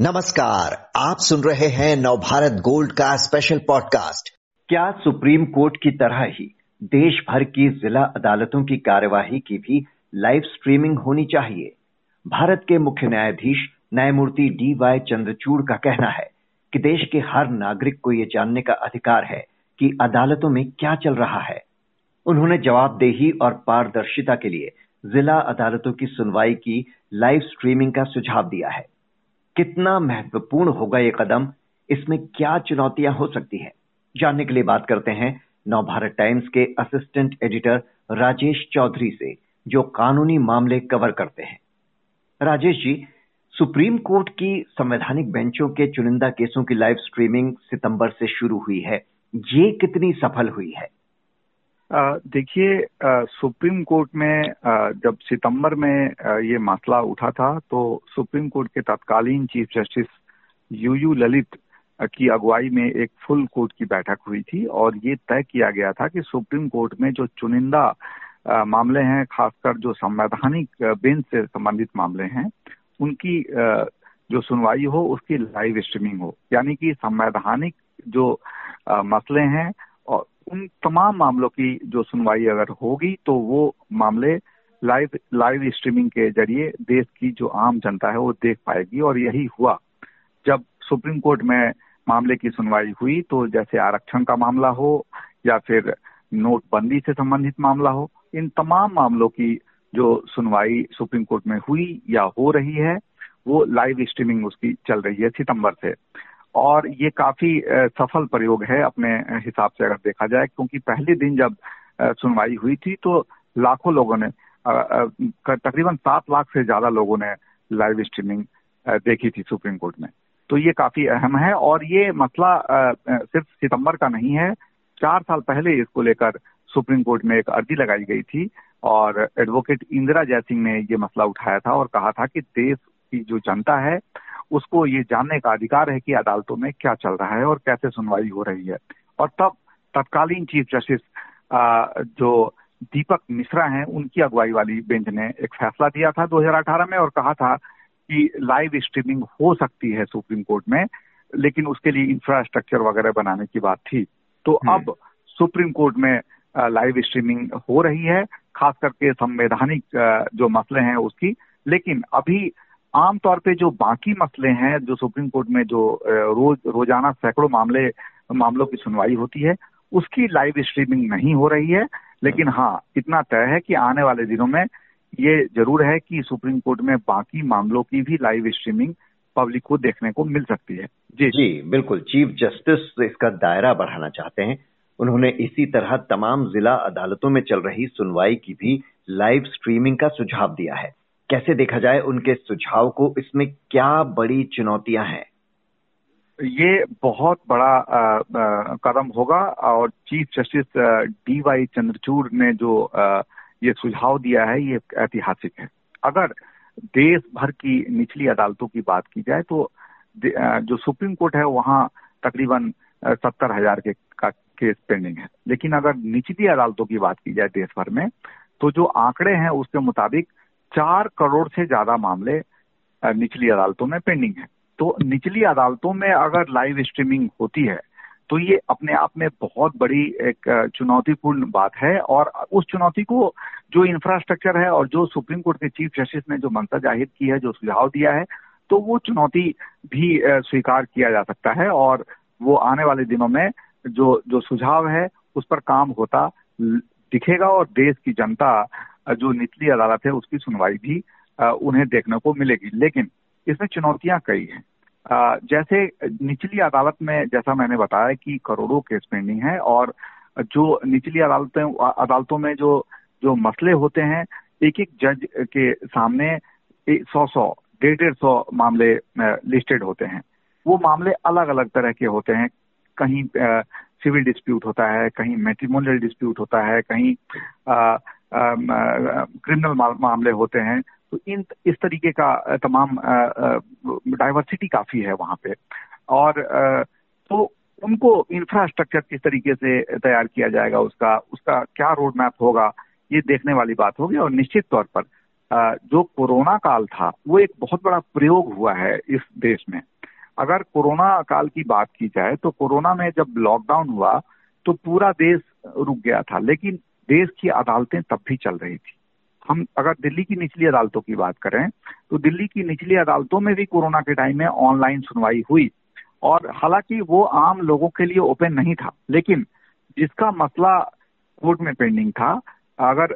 नमस्कार, आप सुन रहे हैं नवभारत गोल्ड का स्पेशल पॉडकास्ट क्या सुप्रीम कोर्ट की तरह ही देश भर की जिला अदालतों की कार्यवाही की भी लाइव स्ट्रीमिंग होनी चाहिए? भारत के मुख्य न्यायाधीश न्यायमूर्ति डी वाई चंद्रचूड़ का कहना है कि देश के हर नागरिक को ये जानने का अधिकार है कि अदालतों में क्या चल रहा है। उन्होंने जवाबदेही और पारदर्शिता के लिए जिला अदालतों की सुनवाई की लाइव स्ट्रीमिंग का सुझाव दिया है। कितना महत्वपूर्ण होगा ये कदम? इसमें क्या चुनौतियाँ हो सकती है? जानने के लिए बात करते हैं नवभारत टाइम्स के असिस्टेंट एडिटर राजेश चौधरी से, जो कानूनी मामले कवर करते हैं। राजेश जी, सुप्रीम कोर्ट की संवैधानिक बेंचों के चुनिंदा केसों की लाइव स्ट्रीमिंग सितंबर से शुरू हुई है। ये कितनी सफल हुई है? देखिए सुप्रीम कोर्ट में जब सितंबर में ये मसला उठा था तो सुप्रीम कोर्ट के तत्कालीन chief justice U U Lalit की अगुवाई में एक फुल कोर्ट की बैठक हुई थी और ये तय किया गया था कि सुप्रीम कोर्ट में जो चुनिंदा मामले हैं, खासकर जो संवैधानिक बेंच से संबंधित मामले हैं, उनकी जो सुनवाई हो, उसकी लाइव स्ट्रीमिंग हो। यानी कि संवैधानिक जो मसले हैं उन तमाम मामलों की जो सुनवाई अगर होगी तो वो मामले लाइव लाइव स्ट्रीमिंग के ज़रिए देश की जो आम जनता है वो देख पाएगी और यही हुआ। जब सुप्रीम कोर्ट में मामले की सुनवाई हुई तो जैसे आरक्षण का मामला हो या फिर नोटबंदी से संबंधित मामला हो, इन तमाम मामलों की जो सुनवाई सुप्रीम कोर्ट में हुई या हो रही है, वो लाइव स्ट्रीमिंग उसकी चल रही है सितंबर से। और ये काफ़ी सफल प्रयोग है अपने हिसाब से अगर देखा जाए, क्योंकि पहले दिन जब सुनवाई हुई थी तो लाखों लोगों ने तकरीबन सात लाख से ज़्यादा लोगों ने लाइव स्ट्रीमिंग देखी थी सुप्रीम कोर्ट में। तो ये काफ़ी अहम है और ये मसला सिर्फ़ सितंबर का नहीं है, चार साल पहले इसको लेकर सुप्रीम कोर्ट में एक अर्जी लगाई गई थी और एडवोकेट इंदिरा जयसिंह ने ये मसला उठाया था और कहा था कि देश की जो जनता है उसको ये जानने का अधिकार है कि अदालतों में क्या चल रहा है और कैसे सुनवाई हो रही है। और तब तत्कालीन चीफ जस्टिस जो दीपक मिश्रा हैं उनकी अगुवाई वाली बेंच ने एक फैसला दिया था 2018 में और कहा था कि लाइव स्ट्रीमिंग हो सकती है सुप्रीम कोर्ट में लेकिन उसके लिए इंफ्रास्ट्रक्चर वगैरह बनाने की बात थी। तो हम्म। अब सुप्रीम कोर्ट में लाइव स्ट्रीमिंग हो रही है खास करके संवैधानिक जो मसले हैं उसकी। लेकिन अभी आमतौर पे जो बाकी मसले हैं, जो सुप्रीम कोर्ट में जो रोज, रोज़ाना सैकड़ों मामले, मामलों की सुनवाई होती है, उसकी लाइव स्ट्रीमिंग नहीं हो रही है। लेकिन हाँ इतना तय है कि आने वाले दिनों में ये ज़रूर है कि सुप्रीम कोर्ट में बाकी मामलों की भी लाइव स्ट्रीमिंग पब्लिक को देखने को मिल सकती है। जी। जी, बिल्कुल। चीफ जस्टिस इसका दायरा बढ़ाना चाहते हैं। उन्होंने इसी तरह तमाम जिला अदालतों में चल रही सुनवाई की भी लाइव स्ट्रीमिंग का सुझाव दिया है। कैसे देखा जाए उनके सुझाव को इसमें क्या बड़ी चुनौतियाँ हैं? ये बहुत बड़ा कदम होगा और chief justice D Y Chandrachud ने जो आ, ये सुझाव दिया है ये ऐतिहासिक है। अगर देश भर की निचली अदालतों की बात की जाए तो जो सुप्रीम कोर्ट है वहाँ तकरीबन सत्तर हज़ार के का केस पेंडिंग है। लेकिन अगर निचली अदालतों की बात की जाए देश भर में तो जो आंकड़े हैं उसके मुताबिक चार करोड़ से ज़्यादा मामले निचली अदालतों में पेंडिंग है। तो निचली अदालतों में अगर लाइव स्ट्रीमिंग होती है तो ये अपने आप में बहुत बड़ी एक चुनौतीपूर्ण बात है और उस चुनौती को जो इंफ्रास्ट्रक्चर है और जो सुप्रीम कोर्ट के चीफ जस्टिस ने जो मंशा ज़ाहिर की है, जो सुझाव दिया है तो वो चुनौती भी स्वीकार किया जा सकता है और वो आने वाले दिनों में जो जो सुझाव है, उस पर काम होता दिखेगा और देश की जनता जो निचली अदालत है, उसकी सुनवाई भी उन्हें देखने को मिलेगी। लेकिन इसमें चुनौतियाँ कई हैं। जैसे निचली अदालत में, जैसा मैंने बताया कि करोड़ों केस पेंडिंग है और जो निचली अदालतें अदालतों में जो जो मसले होते हैं एक एक जज के सामने सौ सौ डेढ़ डेढ़ सौ मामले लिस्टेड होते हैं। वो मामले अलग अलग तरह के होते हैं। कहीं सिविल डिस्प्यूट होता है, कहीं मेट्रीमोनियल डिस्प्यूट होता है, कहीं क्रिमिनल मामले होते हैं। तो इन, इस तरीके का तमाम डाइवर्सिटी काफ़ी है वहाँ पे। और तो उनको इंफ्रास्ट्रक्चर किस तरीके से तैयार किया जाएगा, उसका उसका क्या रोड मैप होगा, ये देखने वाली बात होगी। और निश्चित तौर पर जो कोरोना काल था, वो एक बहुत बड़ा प्रयोग हुआ है इस देश में। अगर कोरोना काल की बात की जाए तो कोरोना में जब लॉकडाउन हुआ तो पूरा देश रुक गया था। लेकिन देश की अदालतें तब भी चल रही थी। हम अगर दिल्ली की निचली अदालतों की बात करें तो दिल्ली की निचली अदालतों में भी कोरोना के टाइम में ऑनलाइन सुनवाई हुई और हालाँकि वो आम लोगों के लिए ओपन नहीं था, लेकिन जिसका मसला कोर्ट में पेंडिंग था, अगर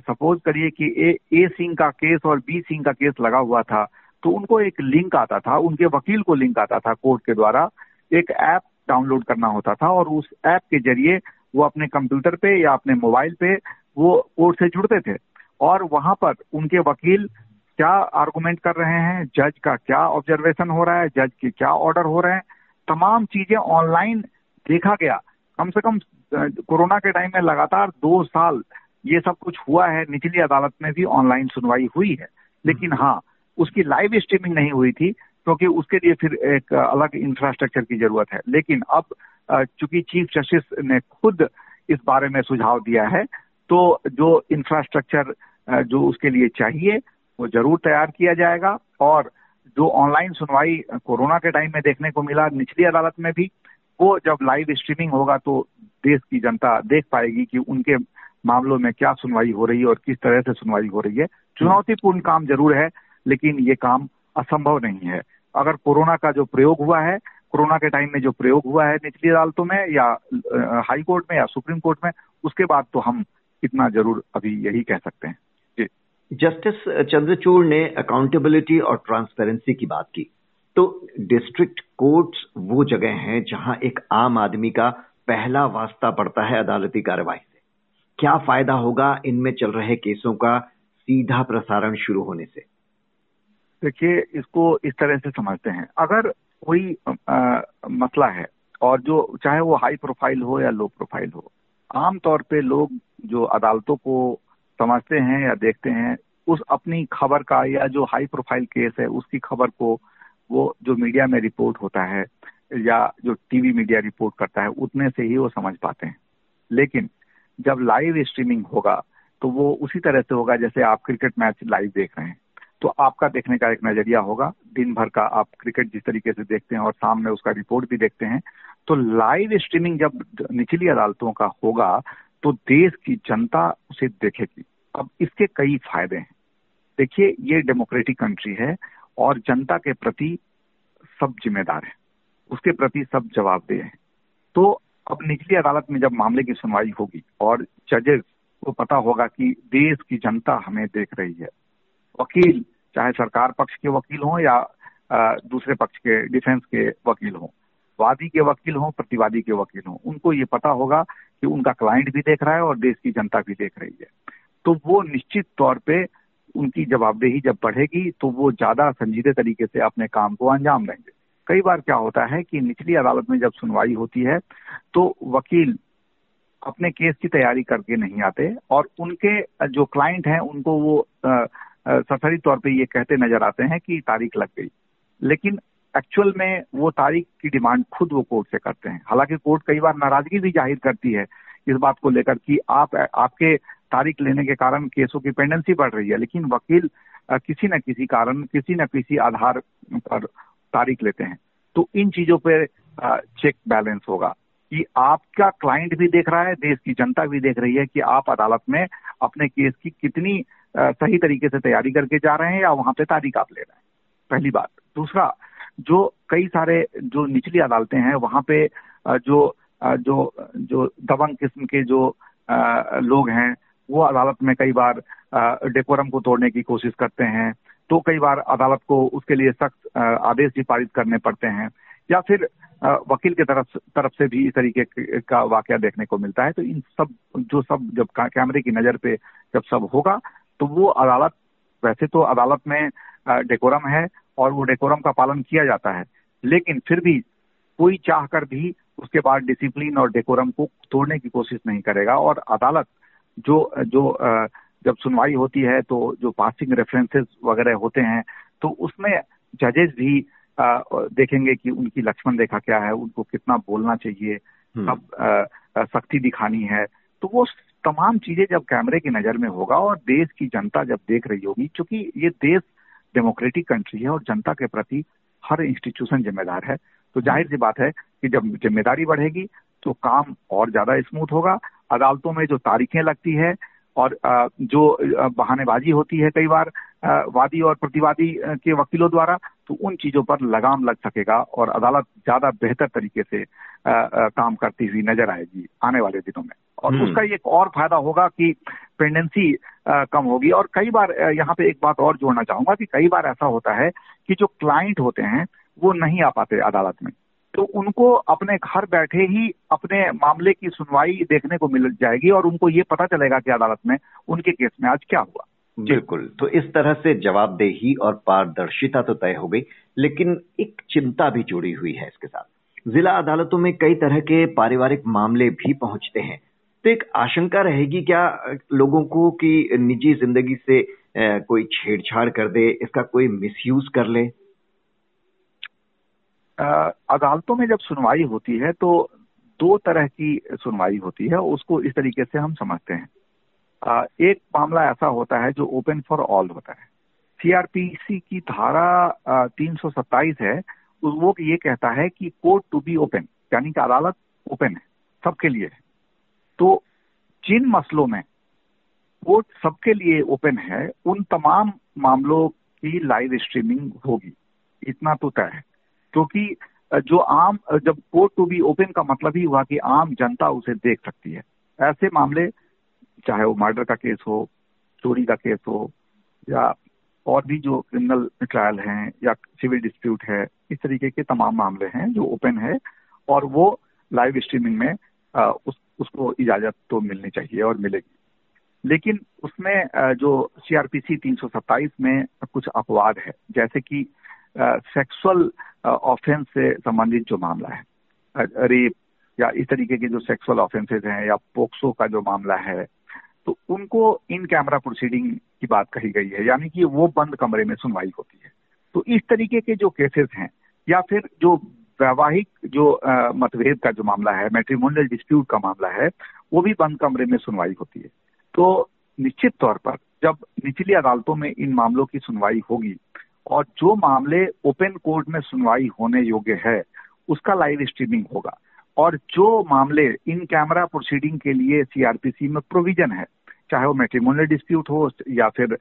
सपोज़ करिए कि ए ए सिंह का केस और बी सिंह का केस लगा हुआ था तो उनको एक लिंक आता था, उनके वकील को लिंक आता था कोर्ट के द्वारा, एक ऐप डाउनलोड करना होता था और उस ऐप के ज़रिए वो अपने कंप्यूटर पे या अपने मोबाइल पे वो कोर्ट से जुड़ते थे। और वहाँ पर उनके वकील क्या आर्गूमेंट कर रहे हैं, जज का क्या ऑब्जर्वेशन हो रहा है, जज के क्या ऑर्डर हो रहे हैं, तमाम चीज़ें ऑनलाइन देखा गया। कम से कम कोरोना के टाइम में लगातार दो साल ये सब कुछ हुआ है, निचली अदालत में भी ऑनलाइन सुनवाई हुई है। लेकिन हाँ उसकी लाइव स्ट्रीमिंग नहीं हुई थी, क्योंकि तो उसके लिए फिर एक अलग इंफ्रास्ट्रक्चर की ज़रूरत है। लेकिन अब चूँकि चीफ जस्टिस ने खुद इस बारे में सुझाव दिया है तो जो इंफ्रास्ट्रक्चर जो उसके लिए चाहिए, वो ज़रूर तैयार किया जाएगा और जो ऑनलाइन सुनवाई कोरोना के टाइम में देखने को मिला, निचली अदालत में भी, वो जब लाइव स्ट्रीमिंग होगा तो देश की जनता देख पाएगी कि उनके मामलों में क्या सुनवाई हो रही है और किस तरह से सुनवाई हो रही है। चुनौतीपूर्ण काम ज़रूर है, लेकिन ये काम असंभव नहीं है। अगर कोरोना का जो प्रयोग हुआ है कोरोना के टाइम में जो प्रयोग हुआ है निचली अदालतों में या हाई कोर्ट में या सुप्रीम कोर्ट में उसके बाद तो हम इतना ज़रूर अभी यही कह सकते हैं। जस्टिस चंद्रचूड़ ने अकाउंटेबिलिटी और ट्रांसपेरेंसी की बात की। तो डिस्ट्रिक्ट कोर्ट्स वो जगह हैं जहाँ एक आम आदमी का पहला वास्ता पड़ता है अदालती कार्यवाही से। क्या फ़ायदा होगा इनमें चल रहे केसों का सीधा प्रसारण शुरू होने से? देखिए इसको इस तरह से समझते हैं। अगर कोई मसला है और जो, चाहे वो हाई प्रोफ़ाइल हो या लो प्रोफ़ाइल हो आमतौर पे लोग जो अदालतों को समझते हैं या देखते हैं, उस अपनी खबर का या जो हाई प्रोफ़ाइल केस है, उसकी खबर को वो जो मीडिया में रिपोर्ट होता है या जो टीवी मीडिया रिपोर्ट करता है, उतने से ही वो समझ पाते हैं। लेकिन जब लाइव स्ट्रीमिंग होगा तो वो उसी तरह से होगा जैसे आप क्रिकेट मैच लाइव देख रहे हैं। तो आपका देखने का एक नज़रिया होगा। दिन भर का आप क्रिकेट जिस तरीके से देखते हैं और सामने उसका रिपोर्ट भी देखते हैं। तो लाइव स्ट्रीमिंग जब निचली अदालतों का होगा तो देश की जनता उसे देखेगी। अब इसके कई फ़ायदे हैं। देखिए, ये डेमोक्रेटिक कंट्री है और जनता के प्रति सब जिम्मेदार है। उसके प्रति सब जवाबदेह है। तो अब निचली अदालत में जब मामले की सुनवाई होगी और जजेस को पता होगा कि देश की जनता हमें देख रही है वकील, चाहे सरकार पक्ष के वकील हों या दूसरे पक्ष के, डिफेंस के वकील हों। वादी के वकील हों, प्रतिवादी के वकील हों, उनको ये पता होगा कि उनका क्लाइंट भी देख रहा है और देश की जनता भी देख रही है। तो वो निश्चित तौर पे उनकी जवाबदेही जब बढ़ेगी तो वो ज़्यादा संजीदे तरीके से अपने काम को अंजाम देंगे। कई बार क्या होता है कि निचली अदालत में जब सुनवाई होती है तो वकील अपने केस की तैयारी करके नहीं आते और उनके जो क्लाइंट हैं, उनको वो सरसरी तौर पे ये कहते नज़र आते हैं कि तारीख लग गई। लेकिन एक्चुअल में वो तारीख की डिमांड खुद वो कोर्ट से करते हैं। हालाँकि कोर्ट कई बार नाराज़गी भी ज़ाहिर करती है इस बात को लेकर कि आप, आपके तारीख लेने के कारण केसों की पेंडेंसी बढ़ रही है, लेकिन वकील किसी न किसी कारण, किसी न किसी आधार पर तारीख लेते हैं। तो इन चीज़ों पर चेक बैलेंस होगा कि आपका क्लाइंट भी देख रहा है, देश की जनता भी देख रही है कि आप अदालत में अपने केस की कितनी सही तरीके से तैयारी करके जा रहे हैं या वहाँ पे तारीख आप ले रहे हैं? पहली बात। दूसरा, जो कई सारे, जो निचली अदालतें हैं, वहाँ पे जो जो जो दबंग किस्म के जो लोग हैं, वो अदालत में कई बार डेकोरम को तोड़ने की कोशिश करते हैं तो कई बार अदालत को उसके लिए सख्त आदेश भी पारित करने पड़ते हैं, या फिर वकील के तरफ़ तरफ़ से भी इस तरीके का वाक्य देखने को मिलता है तो इन सब, जो सब जब कैमरे की नज़र पे जब सब होगा तो वो अदालत वैसे तो अदालत में डेकोरम है और वो डेकोरम का पालन किया जाता है। लेकिन फिर भी कोई चाह कर भी उसके बाद डिसिप्लिन और डेकोरम को तोड़ने की कोशिश नहीं करेगा। और अदालत जो जो जब सुनवाई होती है तो जो पासिंग रेफरेंसेस वगैरह होते हैं तो उसमें जजेस भी देखेंगे कि उनकी लक्ष्मण रेखा क्या है उनको कितना बोलना चाहिए हम्म। कब सख्ती दिखानी है। तो वो तमाम चीज़ें जब कैमरे की नज़र में होगा और देश की जनता जब देख रही होगी क्योंकि ये देश डेमोक्रेटिक कंट्री है और जनता के प्रति हर इंस्टीट्यूशन जिम्मेदार है तो ज़ाहिर सी बात है कि जब ज़िम्मेदारी बढ़ेगी तो काम और ज़्यादा स्मूथ होगा। अदालतों में जो तारीखें लगती है और जो बहानेबाजी होती है कई बार वादी और प्रतिवादी के वकीलों द्वारा तो उन चीज़ों पर लगाम लग सकेगा और अदालत ज़्यादा बेहतर तरीके से काम करती हुई नज़र आएगी आने वाले दिनों में और हम्म। उसका एक और फ़ायदा होगा कि पेंडेंसी कम होगी और कई बार यहाँ पे एक बात और जोड़ना चाहूँगा कि कई बार ऐसा होता है कि जो क्लाइंट होते हैं वो नहीं आ पाते अदालत में तो उनको अपने घर बैठे ही अपने मामले की सुनवाई देखने को मिल जाएगी और उनको ये पता चलेगा कि अदालत में उनके केस में आज क्या हुआ। बिल्कुल। तो इस तरह से जवाबदेही और पारदर्शिता तो तय हो गई, लेकिन एक चिंता भी जुड़ी हुई है इसके साथ। जिला अदालतों में कई तरह के पारिवारिक मामले भी पहुँचते हैं। तो एक आशंका रहेगी, क्या लोगों को कि निजी ज़िंदगी से कोई छेड़छाड़ कर दे, इसका कोई मिसयूज कर ले? अदालतों में जब सुनवाई होती है तो दो तरह की सुनवाई होती है उसको इस तरीके से हम समझते हैं। आ, एक मामला ऐसा होता है जो ओपन फॉर ऑल होता है। सीआरपीसी की धारा तीन सौ सत्ताइस है वो ये कहता है कि कोर्ट टू बी ओपन यानी कि अदालत ओपन है सबके लिए। है तो जिन मसलों में कोर्ट सबके लिए ओपन है उन तमाम मामलों की लाइव स्ट्रीमिंग होगी। इतना तो तय है। क्योंकि जो आम जब कोर्ट टू बी ओपन का मतलब ही हुआ कि आम जनता उसे देख सकती है। ऐसे मामले चाहे वो मर्डर का केस हो चोरी का केस हो या और भी जो क्रिमिनल ट्रायल हैं या सिविल डिस्प्यूट है इस तरीके के तमाम मामले हैं जो ओपन है और वो लाइव स्ट्रीमिंग में आ, उस उसको इजाज़त तो मिलनी चाहिए और मिलेगी। लेकिन उसमें जो सीआरपीसी 327 में कुछ अपवाद है जैसे कि सेक्सुअल ऑफेंस से संबंधित जो मामला है रेप या इस तरीके के जो सेक्सुअल ऑफेंसेज हैं या पोक्सो का जो मामला है तो उनको इन कैमरा प्रोसीडिंग की बात कही गई है, यानी कि वो बंद कमरे में सुनवाई होती है। तो इस तरीके के जो केसेस हैं, या फिर जो वैवाहिक जो मतभेद का जो मामला है मेट्रीमोनियल डिस्प्यूट का मामला है, वो भी बंद कमरे में सुनवाई होती है। तो निश्चित तौर पर जब निचली अदालतों में इन मामलों की सुनवाई होगी और जो मामले ओपन कोर्ट में सुनवाई होने योग्य है, उसका लाइव स्ट्रीमिंग होगा। और जो मामले इन कैमरा प्रोसीडिंग के लिए सीआरपीसी में प्रोविज़न है, चाहे वो मेट्रीमोनियल डिस्प्यूट हो या फिर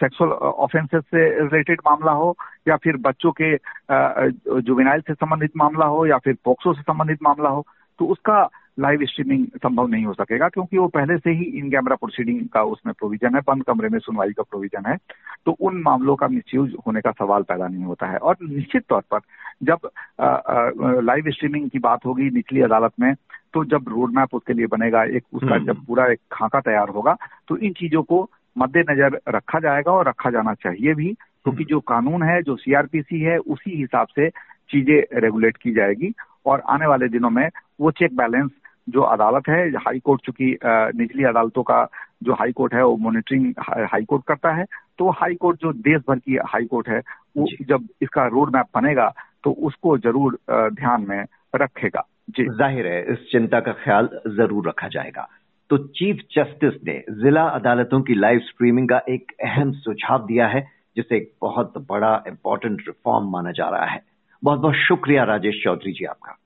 सेक्सुअल ऑफेंसेस से रिलेटेड मामला हो, या फिर बच्चों के जुबिनाइल से संबंधित मामला हो, या फिर पोक्सो से संबंधित मामला हो तो उसका लाइव स्ट्रीमिंग संभव नहीं हो सकेगा क्योंकि वो पहले से ही इन कैमरा प्रोसीडिंग का उसमें प्रोविज़न है बंद कमरे में सुनवाई का प्रोविज़न है तो उन मामलों का मिसयूज होने का सवाल पैदा नहीं होता है और निश्चित तौर पर जब लाइव स्ट्रीमिंग की बात होगी निचली अदालत में तो जब रोड मैप उसके लिए बनेगा एक उसका हम्म। जब पूरा एक खाका तैयार होगा तो इन चीज़ों को मद्देनजर रखा जाएगा और रखा जाना चाहिए भी क्योंकि हम्म। जो कानून है जो सीआरपीसी है उसी हिसाब से चीज़ें रेगुलेट की जाएगी और आने वाले दिनों में वो चेक बैलेंस जो अदालत है हाई कोर्ट चूँकि निचली अदालतों का जो हाई कोर्ट है वो मॉनिटरिंग हाई कोर्ट करता है तो हाई कोर्ट जो देश भर की हाई कोर्ट है वो जब इसका रोड मैप बनेगा तो उसको ज़रूर ध्यान में रखेगा। जी। ज़ाहिर है इस चिंता का ख्याल ज़रूर रखा जाएगा। तो चीफ जस्टिस ने जिला अदालतों की लाइव स्ट्रीमिंग का एक अहम सुझाव दिया है जिसे एक बहुत बड़ा इंपॉर्टेंट रिफॉर्म माना जा रहा है। बहुत बहुत शुक्रिया राजेश चौधरी जी आपका।